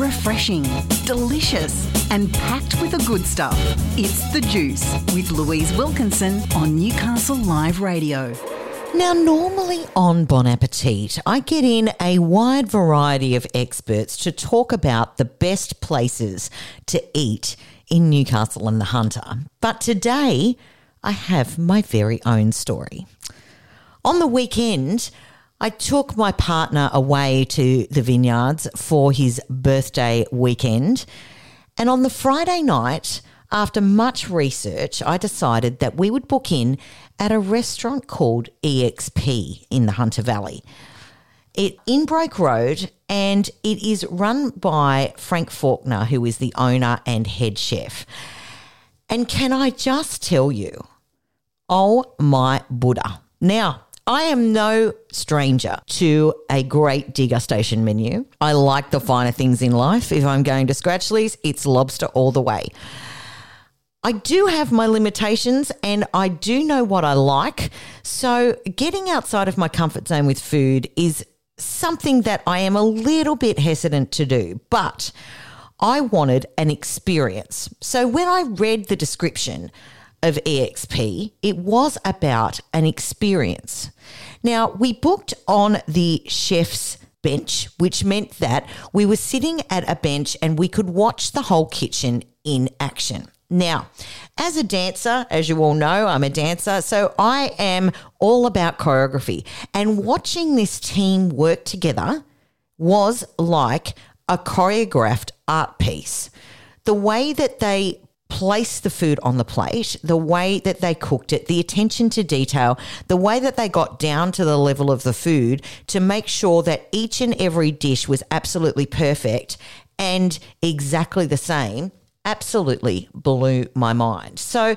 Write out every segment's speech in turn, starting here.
refreshing, delicious, and packed with the good stuff. It's The Juice with Louise Wilkinson on Newcastle Live Radio. Now, normally on Bon Appetit, I get in a wide variety of experts to talk about the best places to eat in Newcastle and the Hunter. But today, I have my very own story. On the weekend, I took my partner away to the vineyards for his birthday weekend. And on the Friday night, after much research, I decided that we would book in at a restaurant called EXP in the Hunter Valley. It in Broke Road, and it is run by Frank Fawkner, who is the owner and head chef. And can I just tell you, oh my Buddha. Now, I am no stranger to a great degustation menu. I like the finer things in life. If I'm going to Scratchley's, it's lobster all the way. I do have my limitations and I do know what I like. So, getting outside of my comfort zone with food is something that I am a little bit hesitant to do. But I wanted an experience. So, when I read the description, of EXP, it was about an experience. Now, we booked on the chef's bench, which meant that we were sitting at a bench and we could watch the whole kitchen in action. Now, as a dancer, as you all know, I'm a dancer, so I am all about choreography. And watching this team work together was like a choreographed art piece. The way that they place the food on the plate, the way that they cooked it, the attention to detail, the way that they got down to the level of the food to make sure that each and every dish was absolutely perfect and exactly the same, absolutely blew my mind. So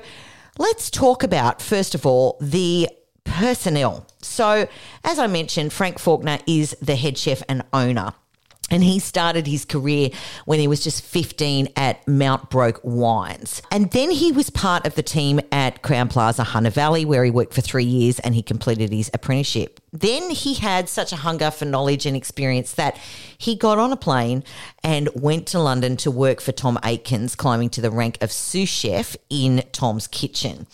let's talk about, first of all, the personnel. So, as I mentioned, Frank Fawkner is the head chef and owner and he started his career when he was just 15 at Mount Broke Wines. And then he was part of the team at Crowne Plaza Hunter Valley, where he worked for three years and he completed his apprenticeship. Then he had such a hunger for knowledge and experience that he got on a plane and went to London to work for Tom Aikens, climbing to the rank of sous chef in Tom's Kitchen.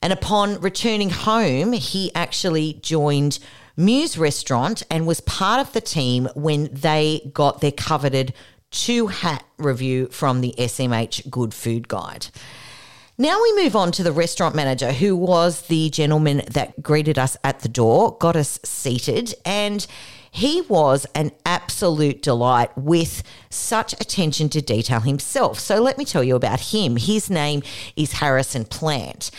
And upon returning home, he actually joined Muse Restaurant and was part of the team when they got their coveted two hat review from the SMH Good Food Guide. Now we move on to the restaurant manager, who was the gentleman that greeted us at the door, got us seated, and he was an absolute delight with such attention to detail himself. So let me tell you about him. His name is Harrison Plant.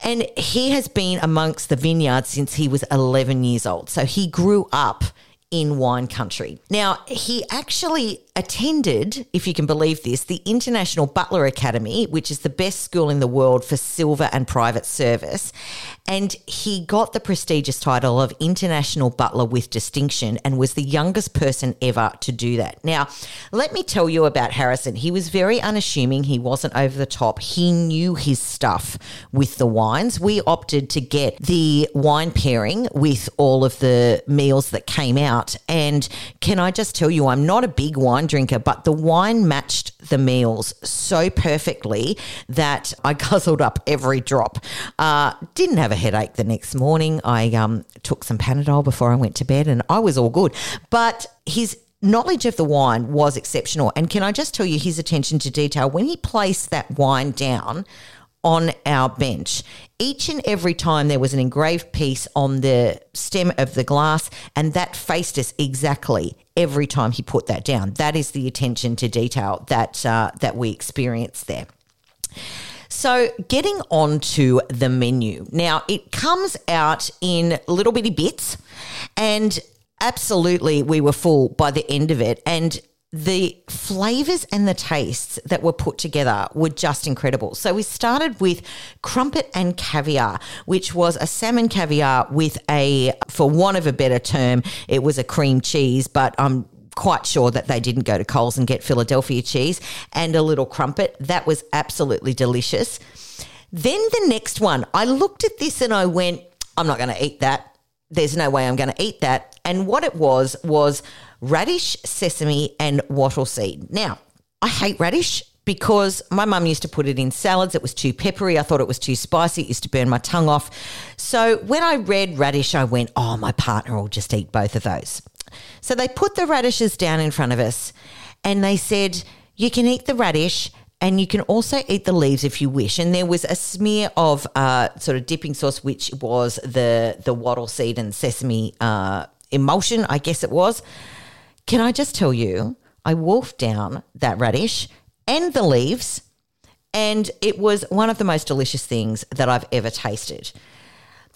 And he has been amongst the vineyards since he was 11 years old. So he grew up in wine country. Now, he actually attended, if you can believe this, the International Butler Academy, which is the best school in the world for silver and private service. And he got the prestigious title of International Butler with Distinction and was the youngest person ever to do that. Now, let me tell you about Harrison. He was very unassuming, he wasn't over the top. He knew his stuff with the wines. We opted to get the wine pairing with all of the meals that came out. And can I just tell you, I'm not a big wine drinker, but the wine matched the meals so perfectly that I guzzled up every drop. Uh, didn't have a headache the next morning. I um, took some Panadol before I went to bed and I was all good. But his knowledge of the wine was exceptional. And can I just tell you his attention to detail? When he placed that wine down, on our bench. Each and every time there was an engraved piece on the stem of the glass, and that faced us exactly every time he put that down. That is the attention to detail that uh, that we experienced there. So, getting on to the menu. Now, it comes out in little bitty bits, and absolutely we were full by the end of it. And the flavors and the tastes that were put together were just incredible. So we started with crumpet and caviar, which was a salmon caviar with a, for want of a better term, it was a cream cheese, but I'm quite sure that they didn't go to Coles and get Philadelphia cheese and a little crumpet. That was absolutely delicious. Then the next one, I looked at this and I went, I'm not going to eat that. There's no way I'm going to eat that. And what it was was radish, sesame, and wattle seed. Now, I hate radish because my mum used to put it in salads. It was too peppery. I thought it was too spicy. It used to burn my tongue off. So when I read radish, I went, oh, my partner will just eat both of those. So they put the radishes down in front of us and they said, you can eat the radish and you can also eat the leaves if you wish. And there was a smear of uh, sort of dipping sauce, which was the the wattle seed and sesame uh, emulsion, I guess it was. Can I just tell you, I wolfed down that radish and the leaves, and it was one of the most delicious things that I've ever tasted.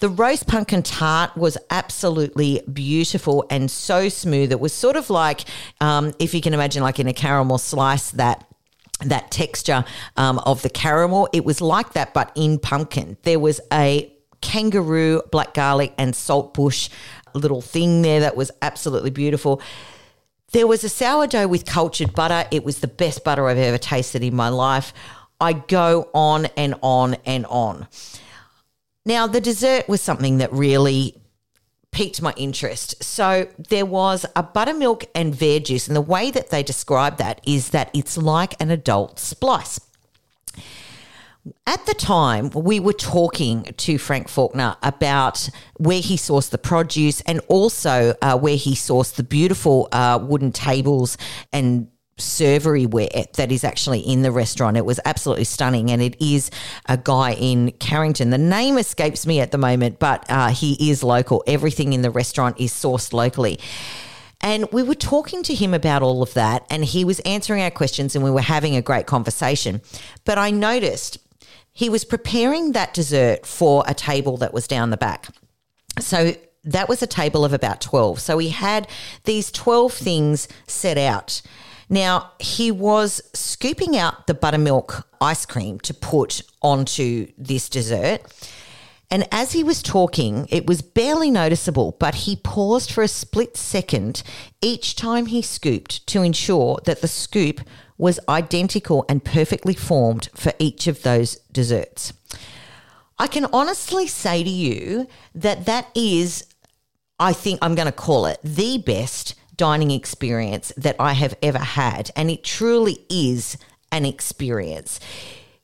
The roast pumpkin tart was absolutely beautiful and so smooth. It was sort of like, um, if you can imagine, like in a caramel slice, that that texture um, of the caramel. It was like that, but in pumpkin. There was a kangaroo, black garlic, and saltbush little thing there that was absolutely beautiful. There was a sourdough with cultured butter. It was the best butter I've ever tasted in my life. I go on and on and on. Now, the dessert was something that really piqued my interest. So there was a buttermilk and verjuice, and the way that they describe that is that it's like an adult splice. At the time, we were talking to Frank Fawkner about where he sourced the produce and also uh, where he sourced the beautiful uh, wooden tables and servery that is actually in the restaurant. It was absolutely stunning, and it is a guy in Carrington. The name escapes me at the moment, but uh, he is local. Everything in the restaurant is sourced locally. And we were talking to him about all of that, and he was answering our questions, and we were having a great conversation. But I noticed he was preparing that dessert for a table that was down the back. So that was a table of about 12. So he had these 12 things set out. Now, he was scooping out the buttermilk ice cream to put onto this dessert. And as he was talking, it was barely noticeable, but he paused for a split second each time he scooped to ensure that the scoop was identical and perfectly formed for each of those desserts. I can honestly say to you that that is, I think I'm going to call it the best dining experience that I have ever had. And it truly is an experience.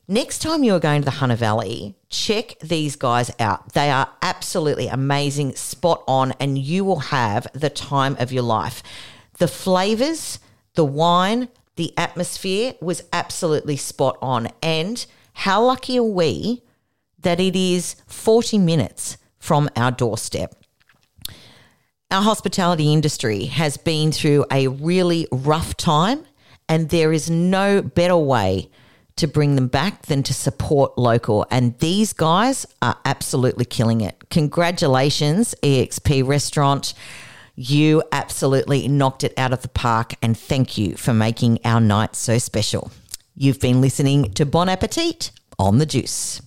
Next time you are going to the Hunter Valley, check these guys out. They are absolutely amazing, spot on, and you will have the time of your life. The flavors, the wine, the atmosphere was absolutely spot on. And how lucky are we that it is 40 minutes from our doorstep? Our hospitality industry has been through a really rough time, and there is no better way to bring them back than to support local. And these guys are absolutely killing it. Congratulations, EXP Restaurant. You absolutely knocked it out of the park, and thank you for making our night so special. You've been listening to Bon Appetit on the Juice.